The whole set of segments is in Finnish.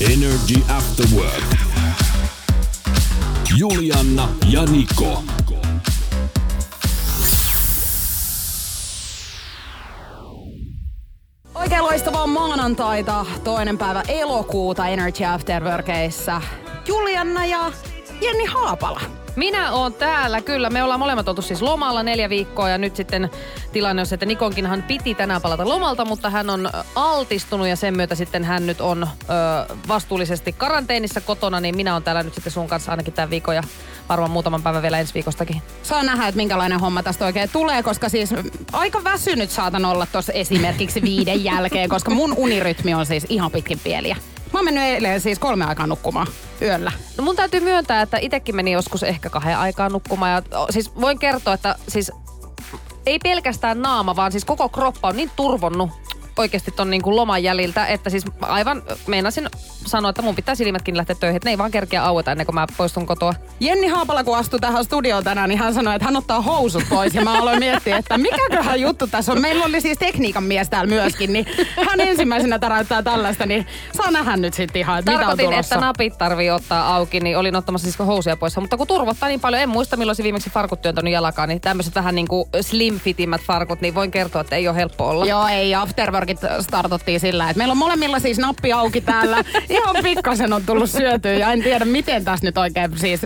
Energy After Work. Julianna ja Niko. Oikein loistavaa maanantaita, toinen päivä elokuuta Energy After Workissa. Julianna ja Jenni Haapala. Minä oon täällä, kyllä. Me ollaan molemmat oltu siis lomalla neljä viikkoa ja nyt sitten tilanne on se, että Nikonkinhan piti tänään palata lomalta, mutta hän on altistunut ja sen myötä sitten hän nyt on ö, vastuullisesti karanteenissa kotona, niin minä oon täällä nyt sitten sun kanssa ainakin tämän viikon ja varmaan muutaman päivän vielä ensi viikostakin. Saa nähdä, että minkälainen homma tästä oikein tulee, koska siis aika väsynyt saatan olla tuossa esimerkiksi viiden jälkeen, koska mun unirytmi on siis ihan pitkin pieliä. Mä oon mennyt eilen siis kolme aikaa nukkumaan yöllä. No mun täytyy myöntää, että itekin meni joskus ehkä kahden aikaa nukkumaan. Ja, siis voin kertoa, että siis ei pelkästään naama, vaan siis koko kroppa on niin turvonnut oikeasti ton niin kuin loman jäljiltä, että siis aivan meinasin sanoa, että mun pitää silmätkin lähteä töihin, että ne ei vaan kerkeä aueta ennen kuin mä poistun kotoa. Jenni Haapala, kun astui tähän studioon tänään, niin hän sanoi, että hän ottaa housut pois. Ja mä aloin miettiä, että mikäköhän juttu tässä on. Meillä oli siis tekniikan mies täällä myöskin, niin hän ensimmäisenä täräyttää tällaista, niin saa nähdä nyt sitten ihan, että mitä on Tarkoitin, tulossa. että napit tarvii ottaa auki, niin olin ottamassa siis housuja pois. Mutta kun turvottaa niin paljon, en muista milloin se viimeksi farkut työntänyt jalkaan, niin tämmöiset vähän niin kuin slim fitimmät farkut, niin voin kertoa, että ei ole helppo olla. Joo, ei. Afterworkit startottiin sillä, että meillä on molemmilla siis nappi auki täällä. Ihan pikkasen on tullut syötyä ja en tiedä miten tässä nyt oikein siis...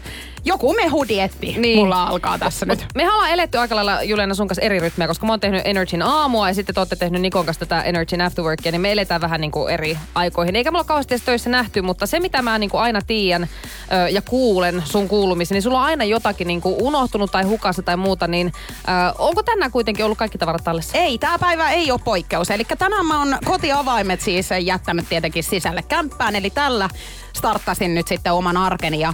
Joku mehudietti niin. mulla alkaa tässä nyt. Me ollaan eletty aika lailla Juliana sun kanssa eri rytmiä, koska mä oon tehnyt Energyn aamua ja sitten te olette tehnyt Nikon kanssa tätä Energyn afterworkia, niin me eletään vähän niin kuin eri aikoihin. Eikä mulla kauheasti edes töissä nähty, mutta se mitä mä niin kuin aina tiedän ö, ja kuulen sun kuulumisen, niin sulla on aina jotakin niin kuin unohtunut tai hukassa tai muuta, niin ö, onko tänään kuitenkin ollut kaikki tavarat tallessa? Ei, tämä päivä ei ole poikkeus. Eli tänään mä oon kotiavaimet siis jättänyt tietenkin sisälle kämppään. Eli tällä starttasin nyt sitten oman arkeni ja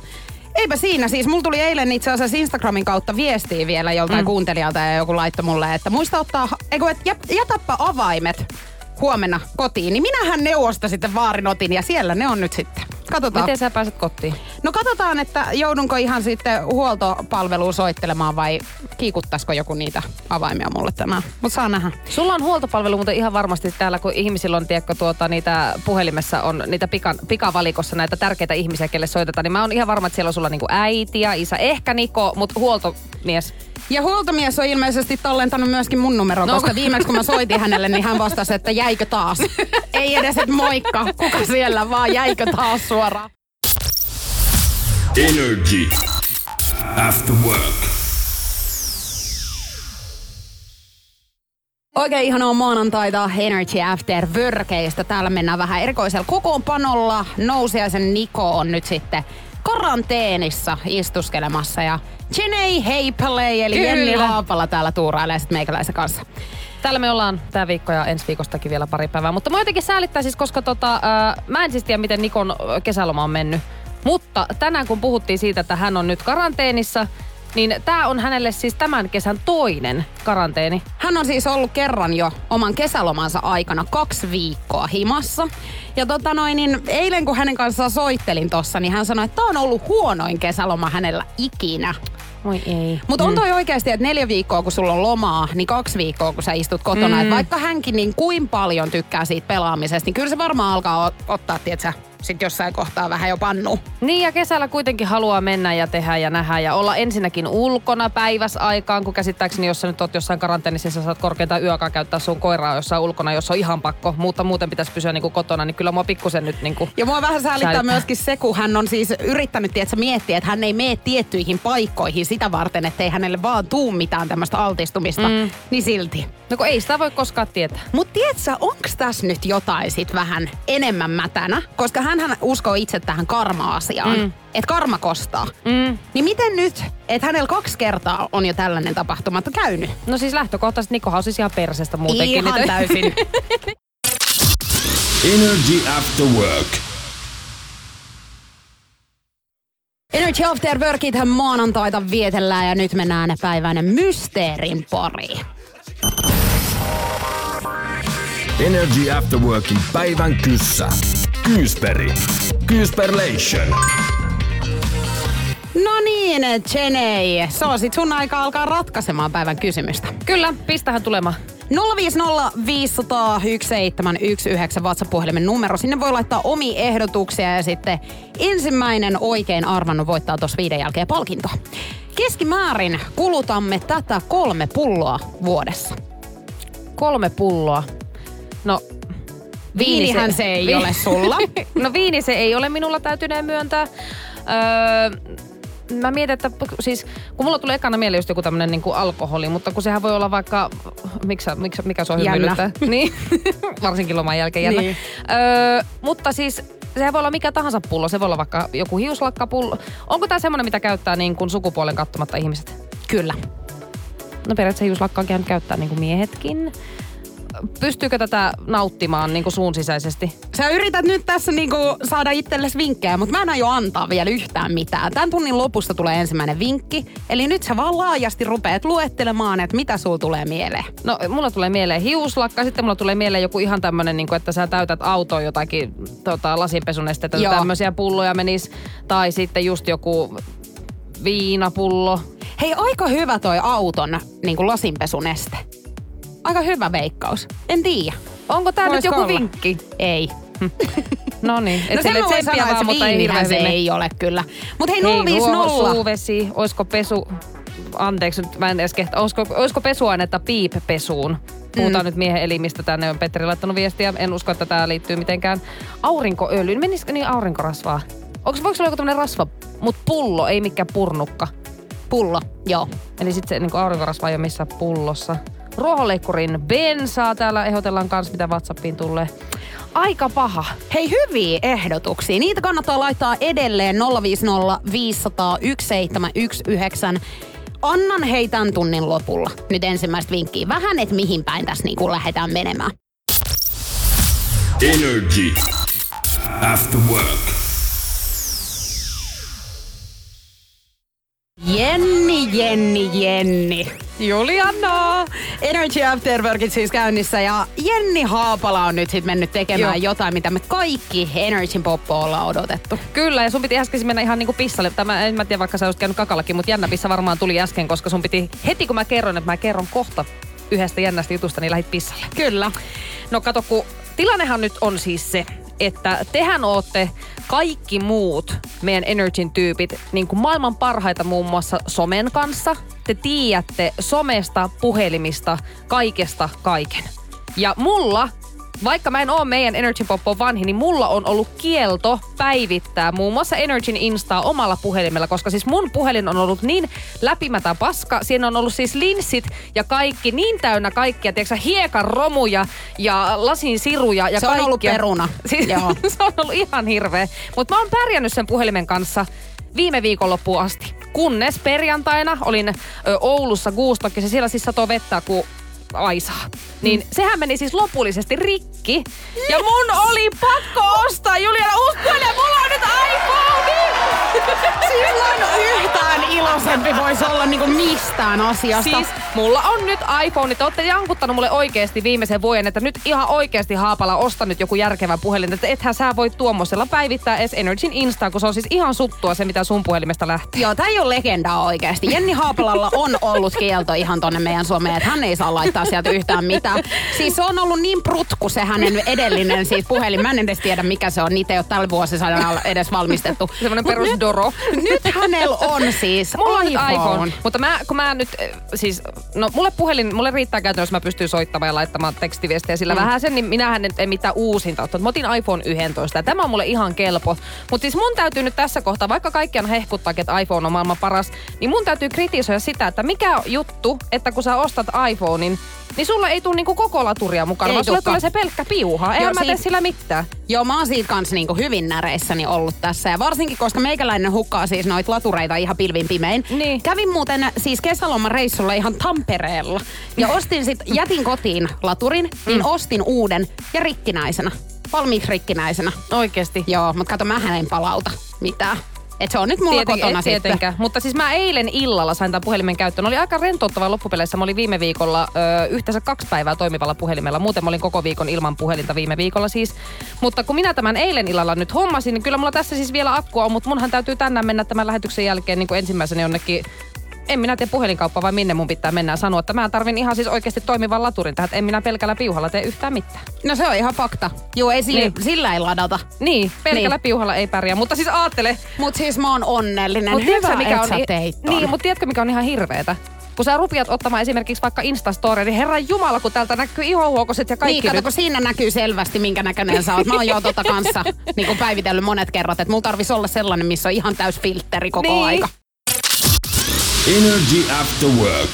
Eipä siinä siis. Mulla tuli eilen itse asiassa Instagramin kautta viestiä vielä joltain mm. kuuntelijalta ja joku laittoi mulle, että muista ottaa, eikö, et jät, jätäpä avaimet huomenna kotiin. Niin minähän neuvosta sitten vaarinotin ja siellä ne on nyt sitten. Katsotaan. Miten sä pääset kotiin? No katsotaan, että joudunko ihan sitten huoltopalveluun soittelemaan vai kiikuttaisiko joku niitä avaimia mulle tänään. Mutta saa nähdä. Sulla on huoltopalvelu muuten ihan varmasti täällä, kun ihmisillä on, tiedätkö, tuota, niitä puhelimessa on niitä pikan, pikavalikossa näitä tärkeitä ihmisiä, kelle soitetaan, niin mä oon ihan varma, että siellä on sulla niinku äiti ja isä, ehkä Niko, mutta huoltomies. Ja huoltomies on ilmeisesti tallentanut myöskin mun numeron, No. no. koska viimeksi kun mä soitin hänelle, niin hän vastasi, että jäikö taas. Ei edes, että moikka, kuka siellä, vaan jäikö taas suoraan. Energy After Work. Oikein ihanaa maanantaita Energy After Workeista. Täällä mennään vähän erikoisella kokoonpanolla. Nousiaisen Niko on nyt sitten karanteenissa istuskelemassa ja Jenei Heipalei eli Kyllä. Jenni Haapala täällä tuurailee sitten meikäläisen kanssa. Täällä me ollaan tämä viikko ja ensi viikostakin vielä pari päivää. Mutta mä jotenkin säälittää siis, koska tota, ää, mä en siis tiedä, miten Nikon kesäloma on mennyt. Mutta tänään kun puhuttiin siitä, että hän on nyt karanteenissa, niin tämä on hänelle siis tämän kesän toinen karanteeni. Hän on siis ollut kerran jo oman kesälomansa aikana kaksi viikkoa himassa. Ja tota noin, niin eilen kun hänen kanssaan soittelin tossa, niin hän sanoi, että tämä on ollut huonoin kesäloma hänellä ikinä. Oi ei. Mutta on toi oikeasti, että neljä viikkoa kun sulla on lomaa, niin kaksi viikkoa kun sä istut kotona. Mm. Et vaikka hänkin niin kuin paljon tykkää siitä pelaamisesta, niin kyllä se varmaan alkaa ot- ottaa, tietsä, sit jossain kohtaa vähän jo pannu. Niin ja kesällä kuitenkin haluaa mennä ja tehdä ja nähdä ja olla ensinnäkin ulkona päiväs aikaan, kun käsittääkseni jos sä nyt oot jossain karanteenissa, sä saat korkeintaan yökaan käyttää sun koiraa jossain ulkona, jos on ihan pakko, mutta muuten pitäisi pysyä niinku kotona, niin kyllä mua pikkusen nyt niinku Ja mua vähän säälittää Säälittää. myöskin se, kun hän on siis yrittänyt tietsä, miettiä, että hän ei mene tiettyihin paikkoihin sitä varten, ettei hänelle vaan tuu mitään tämmöistä altistumista. Mm. Niin silti. No kun ei sitä voi koskaan tietää. Mutta tiedätkö, onks tässä nyt jotain sit vähän enemmän mätänä? Koska hän hänhän uskoo itse tähän karma-asiaan, mm. että karma kostaa. Mm. Niin miten nyt, että hänellä kaksi kertaa on jo tällainen tapahtuma käynyt? No siis lähtökohtaisesti Nikohan on siis ihan persestä muutenkin. Ihan täysin. Energy After Work. Energy After Workithän maanantaita vietellään ja nyt mennään päivän mysteerin pariin. Energy After Workin päivän kyssä. Kyysperi. Kyysperlation. No niin, Jenei. Se on sit sun aika alkaa ratkaisemaan päivän kysymystä. Kyllä, pistähän tulemaan. 050 WhatsApp-puhelimen numero. Sinne voi laittaa omi ehdotuksia ja sitten ensimmäinen oikein arvannut voittaa tuossa viiden jälkeen palkinto. Keskimäärin kulutamme tätä kolme pulloa vuodessa. Kolme pulloa. No, Viinihän se ei vi- ole sulla. no viini se ei ole minulla, täytynee myöntää. Öö, mä mietin, että siis, kun mulla tulee ekana mieleen just joku tämmönen niin alkoholi, mutta kun sehän voi olla vaikka, miksi, miksi, mikä se on Jännä. hymyilyttää? niin, varsinkin loman jälkeen jännä. Niin. Öö, mutta siis sehän voi olla mikä tahansa pullo, se voi olla vaikka joku hiuslakkapullo. Onko tämä semmoinen, mitä käyttää niin kuin sukupuolen katsomatta ihmiset? Kyllä. No periaatteessa hiuslakkaakin nyt käyttää niin kuin miehetkin. Pystyykö tätä nauttimaan niin kuin suun sisäisesti? Sä yrität nyt tässä niinku saada itsellesi vinkkejä, mutta mä en aio antaa vielä yhtään mitään. Tämän tunnin lopusta tulee ensimmäinen vinkki. Eli nyt sä vaan laajasti rupeat luettelemaan, että mitä sul tulee mieleen. No mulla tulee mieleen hiuslakka, sitten mulla tulee mieleen joku ihan tämmönen, niin että sä täytät autoon jotakin tota, lasinpesunestettä, tämmöisiä pulloja menis. Tai sitten just joku viinapullo. Hei, aika hyvä toi auton niin kuin lasinpesuneste. Aika hyvä veikkaus. En tiedä. Onko tää nyt joku olla? vinkki? Ei. No niin, no et sen sille tsemppiä vaan, mutta ei se ei ole kyllä. Mutta hei, Hei, 050. ruohonsuuvesi, olisiko pesu... Anteeksi, nyt mä en edes kehtä. Olisiko, olisiko pesuainetta piippesuun? Puhutaan mm. nyt miehen elimistä. Tänne on Petteri laittanut viestiä. En usko, että tämä liittyy mitenkään aurinkoöljyyn. Menisikö niin aurinkorasvaa? Onko, voiko olla joku tämmöinen rasva, mutta pullo, ei mikään purnukka? Pullo, joo. Eli sitten se niin aurinkorasva ei ole missään pullossa. Ruohonleikkurin bensaa täällä ehdotellaan kanssa, mitä WhatsAppiin tulee. Aika paha. Hei, hyviä ehdotuksia. Niitä kannattaa laittaa edelleen 050 500 1719. Annan hei tämän tunnin lopulla nyt ensimmäistä vinkkiä. Vähän, että mihin päin tässä niin lähdetään menemään. Energy. After Work. Jenni, Jenni, Jenni. Juliana! Energy After Workit siis käynnissä ja Jenni Haapala on nyt sit mennyt tekemään Joo. jotain, mitä me kaikki Energyn poppo ollaan odotettu. Kyllä, ja sun piti äsken mennä ihan niinku pissalle. Tämä, en mä tiedä, vaikka sä olisit käynyt kakallakin, mutta jännä pissa varmaan tuli äsken, koska sun piti heti kun mä kerron, että mä kerron kohta yhdestä jännästä jutusta, niin lähit pissalle. Kyllä. No kato, kun tilannehan nyt on siis se, että tehän ootte kaikki muut meidän Energyn tyypit niin kuin maailman parhaita muun muassa somen kanssa. Te tiedätte somesta, puhelimista, kaikesta kaiken. Ja mulla, vaikka mä en oo meidän Energy Poppo vanhi, niin mulla on ollut kielto päivittää muun muassa Energyn Instaa omalla puhelimella, koska siis mun puhelin on ollut niin läpimätä paska. Siinä on ollut siis linssit ja kaikki niin täynnä kaikkia, tiedätkö hiekan romuja ja lasin siruja ja Se on kaikkia. ollut peruna. Siis, Joo. se on ollut ihan hirveä. Mutta mä oon pärjännyt sen puhelimen kanssa viime viikonloppuun asti. Kunnes perjantaina olin ö, Oulussa Guustokissa, siellä siis satoi vettä kuin aisaa. Niin mm. sehän meni siis lopullisesti rikki. Ja mun oli pakko ostaa, Juliana, että mulla on nyt iPhone! Silloin niinku mistään asiasta. Siis mulla on nyt iPhone, te olette jankuttanut mulle oikeasti viimeisen vuoden, että nyt ihan oikeasti Haapala osta nyt joku järkevä puhelin, että ethän sä voi tuommoisella päivittää edes Energyn Instaa, kun se on siis ihan suttua se, mitä sun puhelimesta lähtee. Joo, tää ei ole legendaa oikeasti. Jenni Haapalalla on ollut kielto ihan tonne meidän someen, että hän ei saa laittaa sieltä yhtään mitään. Siis se on ollut niin prutku se hänen edellinen siis puhelin. Mä en edes tiedä mikä se on. Niitä ei ole tällä vuosisadalla edes valmistettu. Semmoinen perus nyt- Doro. Nyt hänellä on siis Mulla on iPhone. nyt iPhone. Mutta mä, kun mä nyt, eh, siis, no mulle puhelin, mulle riittää käytännössä, jos mä pystyn soittamaan ja laittamaan tekstiviestejä sillä mm. vähän sen, niin minähän nyt en mitään uusinta ottanut. Mä otin iPhone 11 ja tämä on mulle ihan kelpo. Mutta siis mun täytyy nyt tässä kohtaa, vaikka kaikkiaan hehkuttaa, että iPhone on maailman paras, niin mun täytyy kritisoida sitä, että mikä juttu, että kun sä ostat iPhonein, niin sulla ei tule niinku koko laturia mukana, Ei vaan tulekaan. tulee se pelkkä piuha. Eihän Joo, mä tee siitä- sillä mitään. Joo, mä oon siitä kanssa niinku hyvin näreissäni ollut tässä. Ja varsinkin, koska meikäläinen hukkaa siis noita latureita ihan pilvin pimein. Niin. Kävin muuten siis kesäloman reissulla ihan Tampereella. Ja ostin sit, jätin kotiin laturin, niin Mm. ostin uuden ja rikkinäisenä. Valmiiksi rikkinäisenä. Oikeesti. Joo, mutta kato, mähän en palauta mitään. Et se on nyt mulla Tieten- kotona et sitten. tietenkään. Mutta siis mä eilen illalla sain tämän puhelimen käyttöön. Oli aika rentouttava loppupeleissä. Mä olin viime viikolla ö, yhteensä kaksi päivää toimivalla puhelimella. Muuten mä olin koko viikon ilman puhelinta viime viikolla siis. Mutta kun minä tämän eilen illalla nyt hommasin, niin kyllä mulla tässä siis vielä akkua on. Mutta munhan täytyy tänään mennä tämän lähetyksen jälkeen niin kuin ensimmäisenä jonnekin en minä tee puhelinkauppa, vai minne mun pitää mennä sanoa, että mä tarvin ihan siis oikeasti toimivan laturin tähän, että en minä pelkällä piuhalla tee yhtään mitään. No se on ihan fakta. Joo, ei sillä, Niin. sillä ei ladata. Niin, pelkällä Niin. piuhalla ei pärjää. Mutta siis aattele, Mut siis mä oon onnellinen. Mut Hyvä, tiedätkö, mikä on, sä teit ton. Niin, mutta tiedätkö mikä on ihan hirveetä? Kun sä rupiat ottamaan esimerkiksi vaikka Instastory, niin herran jumala, kun täältä näkyy ihohuokoset ja kaikki Niin, kato, kun siinä näkyy selvästi, minkä näköinen sä oot. Mä oon jo tota kanssa niin kuin päivitellyt monet kerrat, että mulla tarvis olla sellainen, missä on ihan täys filtteri koko Niin. aika. Energy After Work.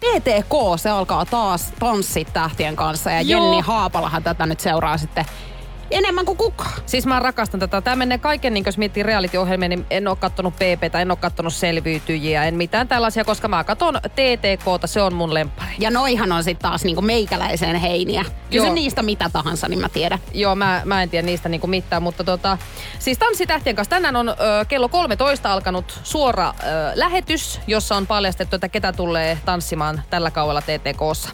TTK, se alkaa taas tanssit tähtien kanssa ja Joo. Jenni Haapalahan tätä nyt seuraa sitten enemmän kuin kukaan. Siis mä rakastan tätä. Tämä menee kaiken, niin jos miettii reality-ohjelmia, niin en ole kattonut PPtä, en ole kattonut selviytyjiä, en mitään tällaisia, koska mä katon TTKta, se on mun lemppari. Ja noihan on sitten taas niinku meikäläiseen heiniä. Kysy Joo. niistä mitä tahansa, niin mä tiedän. Joo, mä, mä en tiedä niistä niinku mitään, mutta tota, siis Tanssitähtien kanssa tänään on ö, kello 13 alkanut suora ö, lähetys, jossa on paljastettu, että ketä tulee tanssimaan tällä kaudella TTKssa.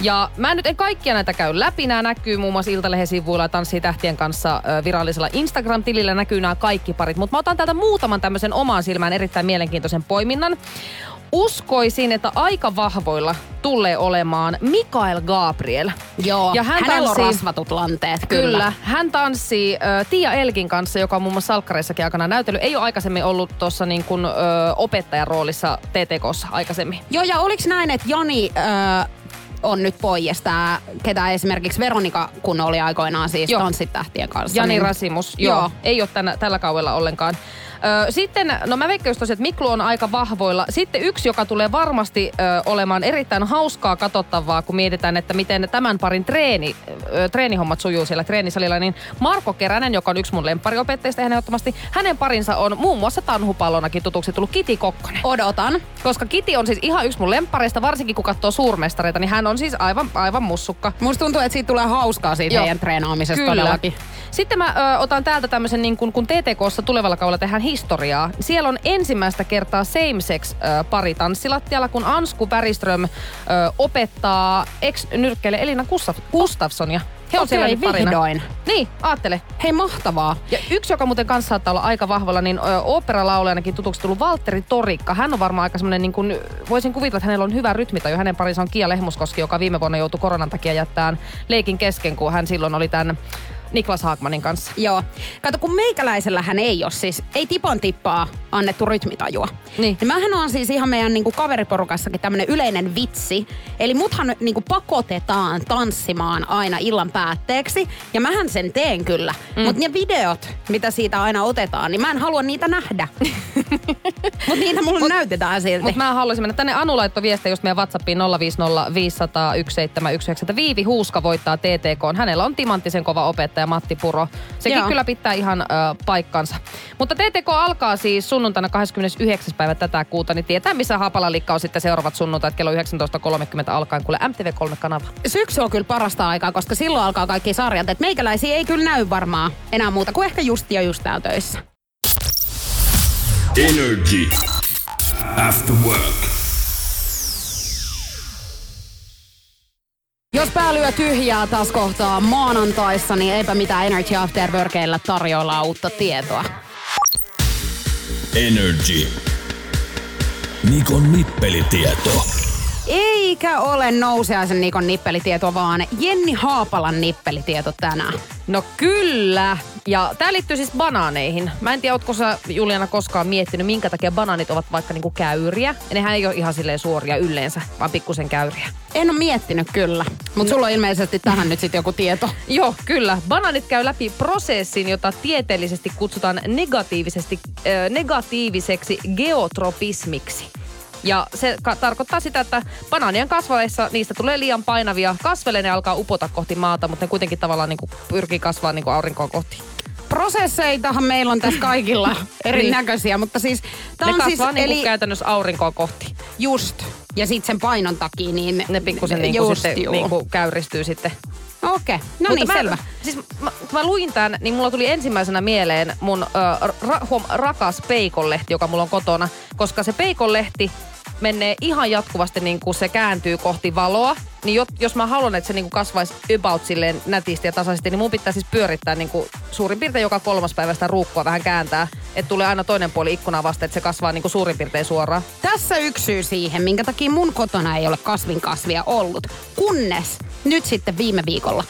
Ja mä nyt en kaikkia näitä käy läpi. Nämä näkyy muun muassa Iltalehen sivuilla ja Tanssii tähtien kanssa ö, virallisella Instagram-tilillä näkyy nämä kaikki parit. Mutta mä otan täältä muutaman tämmöisen omaan silmään erittäin mielenkiintoisen poiminnan. Uskoisin, että aika vahvoilla tulee olemaan Mikael Gabriel. Joo, Ja hän hänellä on tanssii- rasvatut lanteet, kyllä. Kyllä. Hän tanssii äh, Tiia Elkin kanssa, joka on muun muassa salkkareissakin aikana näytellyt. Ei ole aikaisemmin ollut tuossa niin kuin, opettajan roolissa TTKssa aikaisemmin. Joo, ja oliks näin, että Jani ö, on nyt pois tää, ketä esimerkiksi Veronika, kun oli aikoinaan siis Joo. tanssitähtien kanssa. Jani niin- Rasimus, joo. Joo. joo. Ei ole tänä, tällä kaudella ollenkaan. Ö, sitten, no mä veikkaan just että Miklu on aika vahvoilla. Sitten yksi, joka tulee varmasti ö, olemaan erittäin hauskaa katsottavaa, kun mietitään, että miten tämän parin treeni, ö, treenihommat sujuu siellä treenisalilla, niin Marko Keränen, joka on yksi mun lemppariopettajista ihan ehdottomasti, hänen parinsa on muun muassa tanhupallonakin tutuksi tullut Kiti Kokkonen. Odotan. Koska Kiti on siis ihan yksi mun lemppareista, varsinkin kun katsoo suurmestareita, niin hän on siis aivan, aivan mussukka. Musta tuntuu, että siitä tulee hauskaa siitä Joo. heidän treenaamisesta todellakin. Sitten mä ö, otan täältä tämmöisen, niin kun, kun TTKssa tulevalla kaudella tehdään historiaa. Siellä on ensimmäistä kertaa same-sex ö, pari tanssilattialla, kun Ansku Väriström opettaa ex-nyrkkeille Elina Gustaf- Gustafssonia. He on Okei, siellä nyt parina. vihdoin. Niin, aattele. Hei, mahtavaa. Ja yksi, joka muuten kanssa saattaa olla aika vahvalla, niin oopperalaulajanakin tutuksi tullut Valtteri Torikka. Hän on varmaan aika semmoinen, niin kuin, voisin kuvitella, että hänellä on hyvä rytmitaju. Hänen parinsa on Kia Lehmuskoski, joka viime vuonna joutui koronan takia jättämään leikin kesken, kun hän silloin oli tämän Niklas Haagmanin kanssa. Joo. Kato, kun meikäläisellähän ei ole siis, ei tipon tippaa annettu rytmitajua. Niin. niin mähän on siis ihan meidän niinku kaveriporukassakin tämmönen yleinen vitsi. Eli muthan niinku pakotetaan tanssimaan aina illan päätteeksi. Ja mähän sen teen kyllä. Mm. Mutta ne videot, mitä siitä aina otetaan, niin mä en halua niitä nähdä. Mutta niitä mulle näytetään silti. Mutta mä haluaisin mennä tänne. Anu laittoi viestiä just meidän WhatsAppiin 050 500 1719. Viivi Huuska voittaa TTK. Hänellä on timanttisen kova opettaja Matti Puro. Sekin Joo. kyllä pitää ihan ö, paikkansa. Mutta TTK alkaa siis sunnuntaina 29. päivä tätä kuuta, niin tietää missä Haapalalikka on sitten seuraavat sunnuntait kello 19.30 alkaen. Kuule MTV3-kanava. Syksy on kyllä parasta aikaa, koska silloin alkaa kaikki sarjat. Et meikäläisiä ei kyllä näy varmaan enää muuta kuin ehkä just ja just täällä töissä. Energy After Work. Jos pää lyö tyhjää taas kohtaa maanantaissa, niin eipä mitään Energy After Workeilla tarjolla uutta tietoa. Energy. Nikon nippelitieto. Eikä ole nouseaisen Nikon nippelitieto, vaan Jenni Haapalan nippelitieto tänään. No kyllä. Ja tää liittyy siis banaaneihin. Mä en tiedä, ootko sä Juliana koskaan miettinyt, minkä takia banaanit ovat vaikka niinku käyriä. Ja nehän ei ole ihan silleen suoria yleensä, vaan pikkusen käyriä. En ole miettinyt kyllä, mutta sulla on ilmeisesti tähän nyt sitten joku tieto. Joo, kyllä. Banaanit käy läpi prosessin, jota tieteellisesti kutsutaan negatiivisesti, äh, negatiiviseksi geotropismiksi. Ja se ka- tarkoittaa sitä, että banaanien kasvaessa niistä tulee liian painavia. Kasvelle ne alkaa upota kohti maata, mutta ne kuitenkin tavallaan niin kuin pyrkii kasvaa niin kuin aurinkoa kohti. Prosesseitahan meillä on tässä kaikilla erinäköisiä, mutta siis Ne tämä on siis, niin eli käytännössä aurinkoa kohti. just, ja sitten sen painon takia, niin Ne pikkusen niin kuin just, sitten niin kuin käyristyy sitten. Okei, okay. no niin, mä, selvä. Siis mä, mä luin tämän, niin mulla tuli ensimmäisenä mieleen mun ö, ra, huom, rakas peikonlehti, joka mulla on kotona. Koska se peikonlehti menee ihan jatkuvasti, niin kuin se kääntyy kohti valoa. Niin jo, jos mä haluan, että se niin kasvaisi about silleen nätisti ja tasaisesti, niin mun pitää siis pyörittää niin kuin suurin piirtein joka kolmas päivä sitä ruukkoa vähän kääntää. Että tulee aina toinen puoli ikkunaa vasta, että se kasvaa niin kuin suurin piirtein suoraan. Tässä yksi syy siihen, minkä takia mun kotona ei ole kasvinkasvia ollut. Kunnes nyt sitten viime viikolla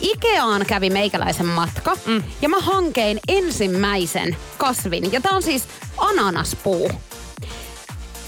Ikeaan kävi meikäläisen matka mm. ja mä hankein ensimmäisen kasvin. Ja tää on siis ananaspuu.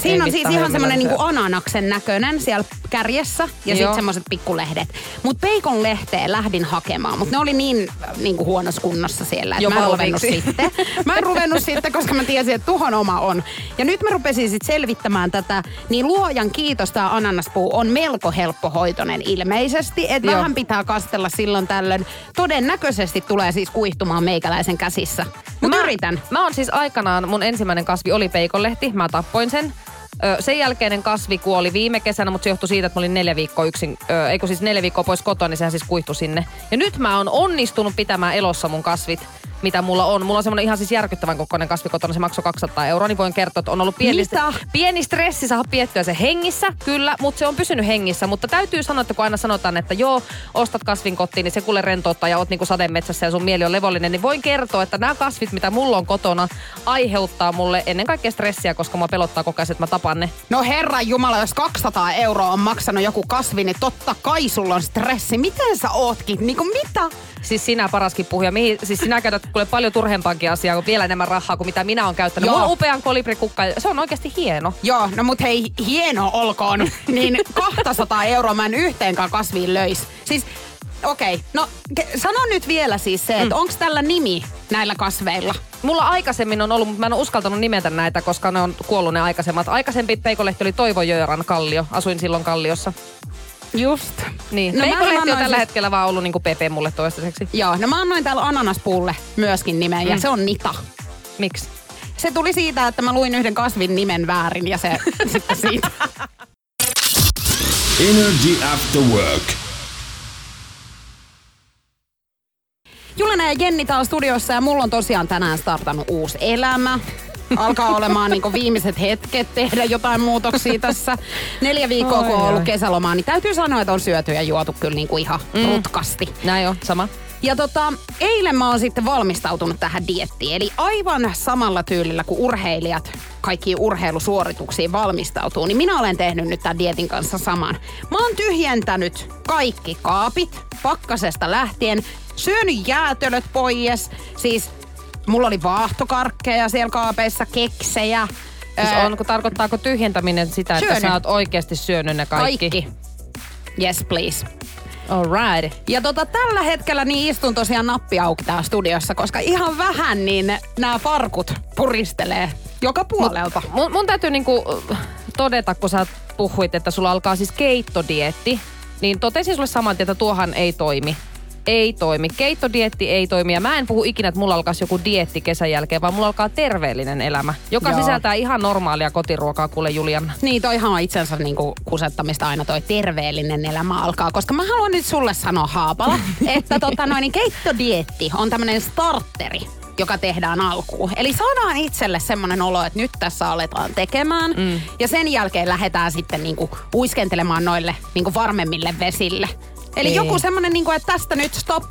Siinä on siis ihan semmoinen niinku ananaksen näköinen siellä kärjessä ja sitten semmoiset pikkulehdet. Mut peikon lehteä lähdin hakemaan, mutta ne oli niin niinku huonossa kunnossa siellä, että mä en ruvennut sitten. Mä en ruvennut sitten, koska mä tiesin, että tuhon oma on. Ja nyt mä rupesin sitten selvittämään tätä, niin luojan kiitos tämä ananaspuu on melko helppohoitoinen ilmeisesti. Että vähän pitää kastella silloin tällöin. Todennäköisesti tulee siis kuihtumaan meikäläisen käsissä. Mutta Mä- yritän. Mä oon siis aikanaan, mun ensimmäinen kasvi oli peikonlehti, mä tappoin sen. Sen jälkeinen kasvi kuoli viime kesänä, mutta se johtui siitä, että mä olin neljä viikkoa yksin, eikö siis neljä viikkoa pois kotoa, niin sehän siis kuihtui sinne. Ja nyt mä oon onnistunut pitämään elossa mun kasvit, mitä mulla on. Mulla on semmoinen ihan siis järkyttävän kokoinen kasvi kotona, se maksoi 200 euroa, niin voin kertoa, että on ollut pieni, Mitä? pieni stressi saada piettyä se hengissä, kyllä, mutta se on pysynyt hengissä. Mutta täytyy sanoa, että kun aina sanotaan, että joo, ostat kasvin kotiin, niin se kuule rentouttaa ja oot niinku sademetsässä ja sun mieli on levollinen, niin voin kertoa, että nämä kasvit, mitä mulla on kotona, aiheuttaa mulle ennen kaikkea stressiä, koska mua pelottaa koko ajan, että mä tapan ne. No herran jumala, jos 200 euroa on maksanut joku kasvi, niin totta kai sulla on stressi. Miten sä ootkin? Niinku mitä? Siis sinä paraskin puhuja. Mihin, siis sinä käytät kuule paljon turhempaankin asiaa, kuin vielä enemmän rahaa kuin mitä minä olen käyttänyt. Joo. Mulla on upean kolibrikukka. Se on oikeasti hieno. Joo, no mut hei, hieno olkoon. niin 200 euroa mä en yhteenkään kasviin löis. Siis, okei, okay, no sano nyt vielä siis se, että mm. onko tällä nimi näillä kasveilla? Mulla aikaisemmin on ollut, mutta mä en ole uskaltanut nimetä näitä, koska ne on kuollut ne aikaisemmat. Aikaisempi peikolehti oli Toivo Jööran kallio. Asuin silloin kalliossa. Just. Niin. No No, mä peikolehti on annoin tällä siis- hetkellä vaan ollut niinku Pepe mulle toistaiseksi. Joo, no mä annoin täällä ananaspuulle myöskin nimen ja Mm. se on Nita. Miksi? Se tuli siitä, että mä luin yhden kasvin nimen väärin ja se sitten siitä. Energy After Work. Julena ja Jenni täällä studiossa ja mulla on tosiaan tänään startannut uusi elämä. Alkaa olemaan niin viimeiset hetket tehdä jotain muutoksia tässä. Neljä viikkoa, kun on ollut kesälomaa, niin täytyy sanoa, että on syöty ja juotu kyllä niin kuin ihan mm. rutkasti. Näin on, sama. Ja tota, eilen mä oon sitten valmistautunut tähän diettiin. Eli aivan samalla tyylillä kuin urheilijat kaikkiin urheilusuorituksiin valmistautuu, niin minä olen tehnyt nyt tämän dietin kanssa saman. Mä oon tyhjentänyt kaikki kaapit pakkasesta lähtien, syönyt jäätölöt pois, siis mulla oli vaahtokarkkeja siellä kaapeissa, keksejä. Siis on, kun tarkoittaako tyhjentäminen sitä, että Syönyt. sä oot oikeasti syönyt ne kaikki? kaikki. Yes, please. Alright. Ja tota, tällä hetkellä niin istun tosiaan nappi auki täällä studiossa, koska ihan vähän niin nämä farkut puristelee joka puolelta. Mun, mun täytyy niinku todeta, kun sä puhuit, että sulla alkaa siis keittodietti, niin totesin sulle saman tien, että tuohan ei toimi. Ei toimi. Keittodietti ei toimi. Ja mä en puhu ikinä, että mulla alkaisi joku dietti kesän jälkeen, vaan mulla alkaa terveellinen elämä, joka Joo. sisältää ihan normaalia kotiruokaa, kuule Juliana. Niin, toihan on itsensä niinku kusettamista aina toi terveellinen elämä alkaa, koska mä haluan nyt sulle sanoa Haapala, että tota noin, niin keittodietti on tämmönen starteri joka tehdään alkuun. Eli saadaan itselle semmoinen olo, että nyt tässä aletaan tekemään. Mm. Ja sen jälkeen lähdetään sitten niinku uiskentelemaan noille niinku varmemmille vesille. Eli joku semmoinen, niinku, että tästä nyt stop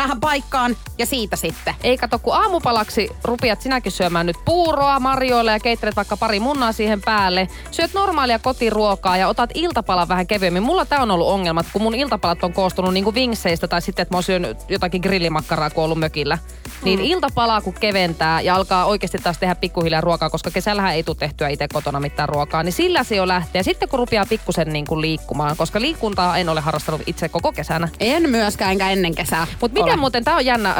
tähän paikkaan ja siitä sitten. Ei kato, kun aamupalaksi rupiat sinäkin syömään nyt puuroa marjoilla ja keittelet vaikka pari munnaa siihen päälle. Syöt normaalia kotiruokaa ja otat iltapalan vähän kevyemmin. Mulla tää on ollut ongelmat, kun mun iltapalat on koostunut niinku vinkseistä tai sitten, että mä oon syönyt jotakin grillimakkaraa, kun ollut mökillä. Niin Mm. iltapalaa kun keventää ja alkaa oikeasti taas tehdä pikkuhiljaa ruokaa, koska kesällähän ei tule tehtyä itse kotona mitään ruokaa, niin sillä se jo lähtee. Sitten kun rupeaa pikkusen niin kuin liikkumaan, koska liikuntaa en ole harrastanut itse koko kesänä. En myöskään enkä ennen kesää. Mutta. Miten muuten, tämä on jännä,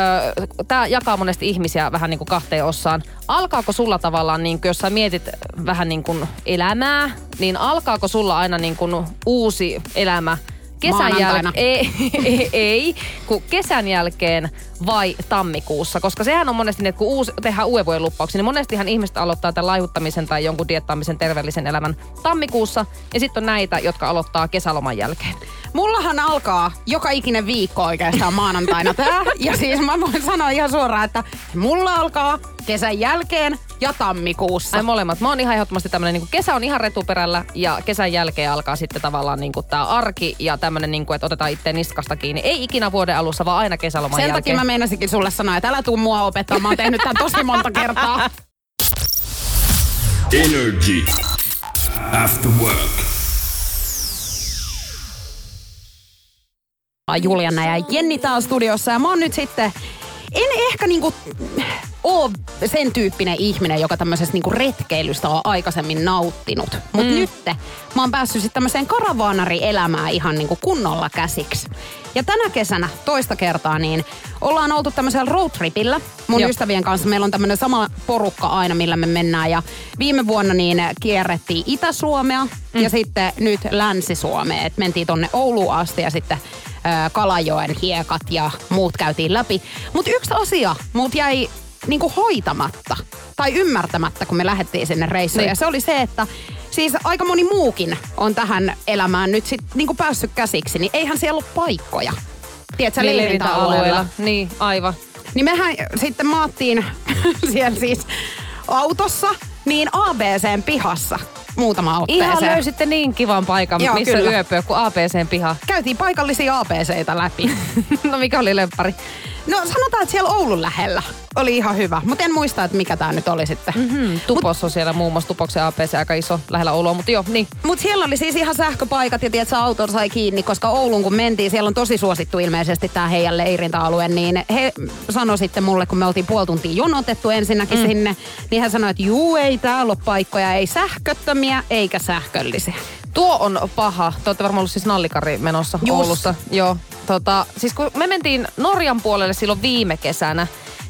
tämä jakaa monesti ihmisiä vähän niin kuin kahteen osaan. Alkaako sulla tavallaan, niin jos sä mietit vähän niin kuin elämää, niin alkaako sulla aina niin kuin uusi elämä kesän jälkeen, ei, ei, ei, kun kesän jälkeen vai tammikuussa, koska sehän on monesti, niin, että kun uusi, tehdään uuden vuoden lupauksia, niin monestihan ihmiset aloittaa tämän laihuttamisen tai jonkun diettaamisen terveellisen elämän tammikuussa, ja sitten on näitä, jotka aloittaa kesäloman jälkeen. Mullahan alkaa joka ikinen viikko oikeastaan maanantaina tää. Ja siis mä voin sanoa ihan suoraan, että mulla alkaa kesän jälkeen ja tammikuussa. Ai molemmat. Mä oon ihan ehdottomasti tämmönen, niin kesä on ihan retuperällä ja kesän jälkeen alkaa sitten tavallaan niin tää arki ja tämmönen, niin kuin, että otetaan itse niskasta kiinni. Ei ikinä vuoden alussa, vaan aina kesäloman Sen jälkeen. takia mä meinasinkin sulle sanoa, että älä tuu mua opettaa. Mä oon tehnyt tän tosi monta kertaa. Energy. After work. Juliana ja Jenni taas studiossa ja mä oon nyt sitten, en ehkä niinku oo sen tyyppinen ihminen, joka tämmöisestä niinku retkeilystä on aikaisemmin nauttinut. Mut mm. nyt mä oon päässyt sitten tämmöiseen karavaanari-elämään ihan niinku kunnolla käsiksi. Ja tänä kesänä toista kertaa niin ollaan oltu tämmöisellä roadtripillä mun Joo. ystävien kanssa. Meillä on tämmöinen sama porukka aina, millä me mennään. Ja viime vuonna niin kierrettiin Itä-Suomea mm. ja sitten nyt Länsi-Suomea. Et mentiin tonne Ouluun asti ja sitten ö, Kalajoen hiekat ja muut käytiin läpi. Mutta yksi asia mut jäi niinku hoitamatta tai ymmärtämättä, kun me lähdettiin sinne reissuun. Niin. Ja se oli se, että siis aika moni muukin on tähän elämään nyt sit niinku päässyt käsiksi, niin eihän siellä ole paikkoja. Tiedätkö, Niin, leirintäalueella. Niin, aivan. Niin mehän sitten maattiin siellä siis autossa, niin ABCn pihassa muutama otteeseen. Ihan löysitte niin kivan paikan, Joo, missä kyllä. yöpyä kuin APCn piha. Käytiin paikallisia ABCitä läpi. no mikä oli lemppari? No sanotaan, että siellä Oulun lähellä oli ihan hyvä, mutta en muista, että mikä tämä nyt oli sitten. Hmm, Tupos on siellä muun muassa Tupoksen APC aika iso lähellä Oulua, mutta joo, niin. Mutta siellä oli siis ihan sähköpaikat ja tiedätkö, auton sai kiinni, koska Oulun kun mentiin, siellä on tosi suosittu ilmeisesti tämä heidän leirintäalue, niin he sanoi sitten mulle, kun me oltiin puoli tuntia jonotettu ensinnäkin mm. sinne, niin hän sanoi, että juu, ei täällä ole paikkoja, ei sähköttömiä eikä sähköllisiä. Tuo on paha. Te olette varmaan ollut siis nallikari menossa Just. Oulusta. Joo. Tota, siis kun me mentiin Norjan puolelle silloin viime kesänä,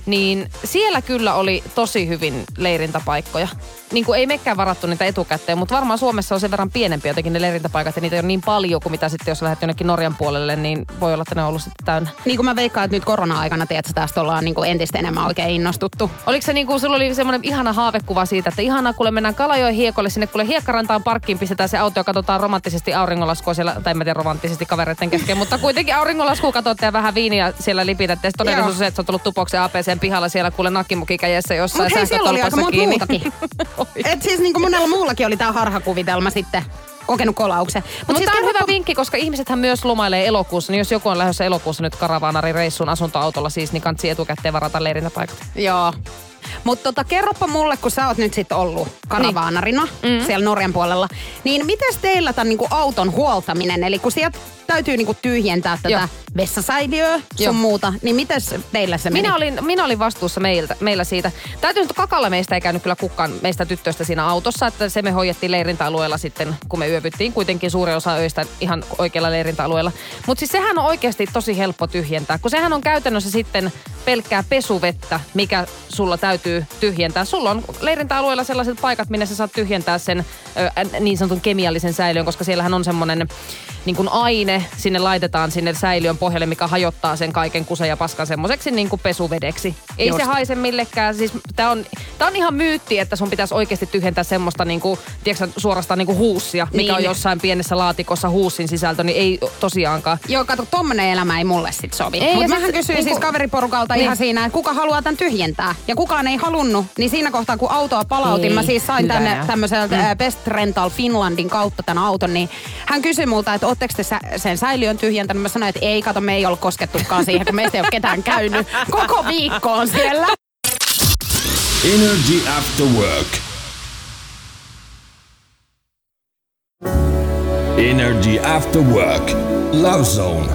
niin siellä kyllä oli tosi hyvin leirintäpaikkoja. Niin kuin ei mekään varattu niitä etukäteen, mutta varmaan Suomessa on sen verran pienempi jotenkin ne leirintäpaikat ja niitä ei ole niin paljon kuin mitä sitten jos lähdet jonnekin Norjan puolelle, niin voi olla, että ne on ollut sitten täynnä. Niin kuin mä veikkaan, että nyt korona-aikana, tiedätkö, tästä ollaan niin kuin entistä enemmän oikein innostuttu. Oliko se niin kuin, sulla oli semmoinen ihana haavekuva siitä, että ihanaa, kuule mennään Kalajoen hiekolle, sinne kuule hiekkarantaan parkkiin pistetään se auto ja katsotaan romanttisesti auringonlaskua siellä, tai mä tiedä romanttisesti kavereiden kesken, mutta kuitenkin auringonlaskua katsotte ja vähän viiniä siellä lipitätte. Ja todellisuus on se, että sä tullut tupoksen APCn pihalla siellä kuule nakkimuki kädessä jossain Mutta hei, siellä oli aika monta kiinni. muutakin. Et siis niin kuin monella muullakin oli tämä harhakuvitelma sitten kokenut kolauksen. Mut Mutta siis tämä on hyvä vinkki, koska ihmisethän myös lomailee elokuussa. Niin jos joku on lähdössä elokuussa nyt karavaanari reissuun asuntoautolla siis, niin kansi etukäteen varata leirintäpaikat. Joo. Mutta tota, kerropa mulle, kun sä oot nyt sitten ollut karavaanarina niin. mm. siellä Norjan puolella, niin miten teillä tämän niinku auton huoltaminen, eli kun sieltä täytyy niinku tyhjentää tätä Joo. Vessasäiliöä sun Joo. muuta, niin miten teillä se meni? Minä olin, minä olin vastuussa meiltä, meillä siitä. Täytyy nyt kakalla meistä ei käynyt kyllä kukaan meistä tyttöistä siinä autossa, että se me hoidettiin leirintäalueella sitten, kun me yövyttiin kuitenkin suuri osa öistä ihan oikealla leirintäalueella. Mutta siis sehän on oikeasti tosi helppo tyhjentää, kun sehän on käytännössä sitten pelkkää pesuvettä, mikä sulla täytyy tyhjentää. Sulla on leirintäalueella sellaiset paikat, minne sä saat tyhjentää sen ö, niin sanotun kemiallisen säiliön, koska siellähän on semmoinen niin kuin aine, sinne laitetaan sinne säiliön pohjalle, mikä hajottaa sen kaiken kusen ja paskan semmoiseksi niin kuin pesuvedeksi. Ei Just. se haise millekään. Siis tää on, tää on ihan myytti, että sun pitäisi oikeasti tyhjentää semmoista niin kuin, tiedätkö, suorastaan niin kuin huussia, mikä Niin. on jossain pienessä laatikossa huussin sisältö, niin ei tosiaankaan. Joo, kato, tommonen elämä ei mulle sit sovi. Ei, Mutta mähän sit kysyin niinku- siis kaveriporukalta Niin. ihan siinä, että kuka haluaa tämän tyhjentää. Ja kukaan ei halunnut, niin siinä kohtaa kun autoa palautin, Ei, mä siis sain hyvä tänne tämmöiseltä mm. Best Rental Finlandin kautta tämän auton, niin hän kysyi multa, että ootteko te sä- sen säiliön tyhjentänyt. Mä sanoin, että ei, kato, me ei ollut koskettukaan siihen, kun meistä ei ole ketään käynyt. Koko viikko on siellä. Energy After Work. Energy After Work. Love Zone.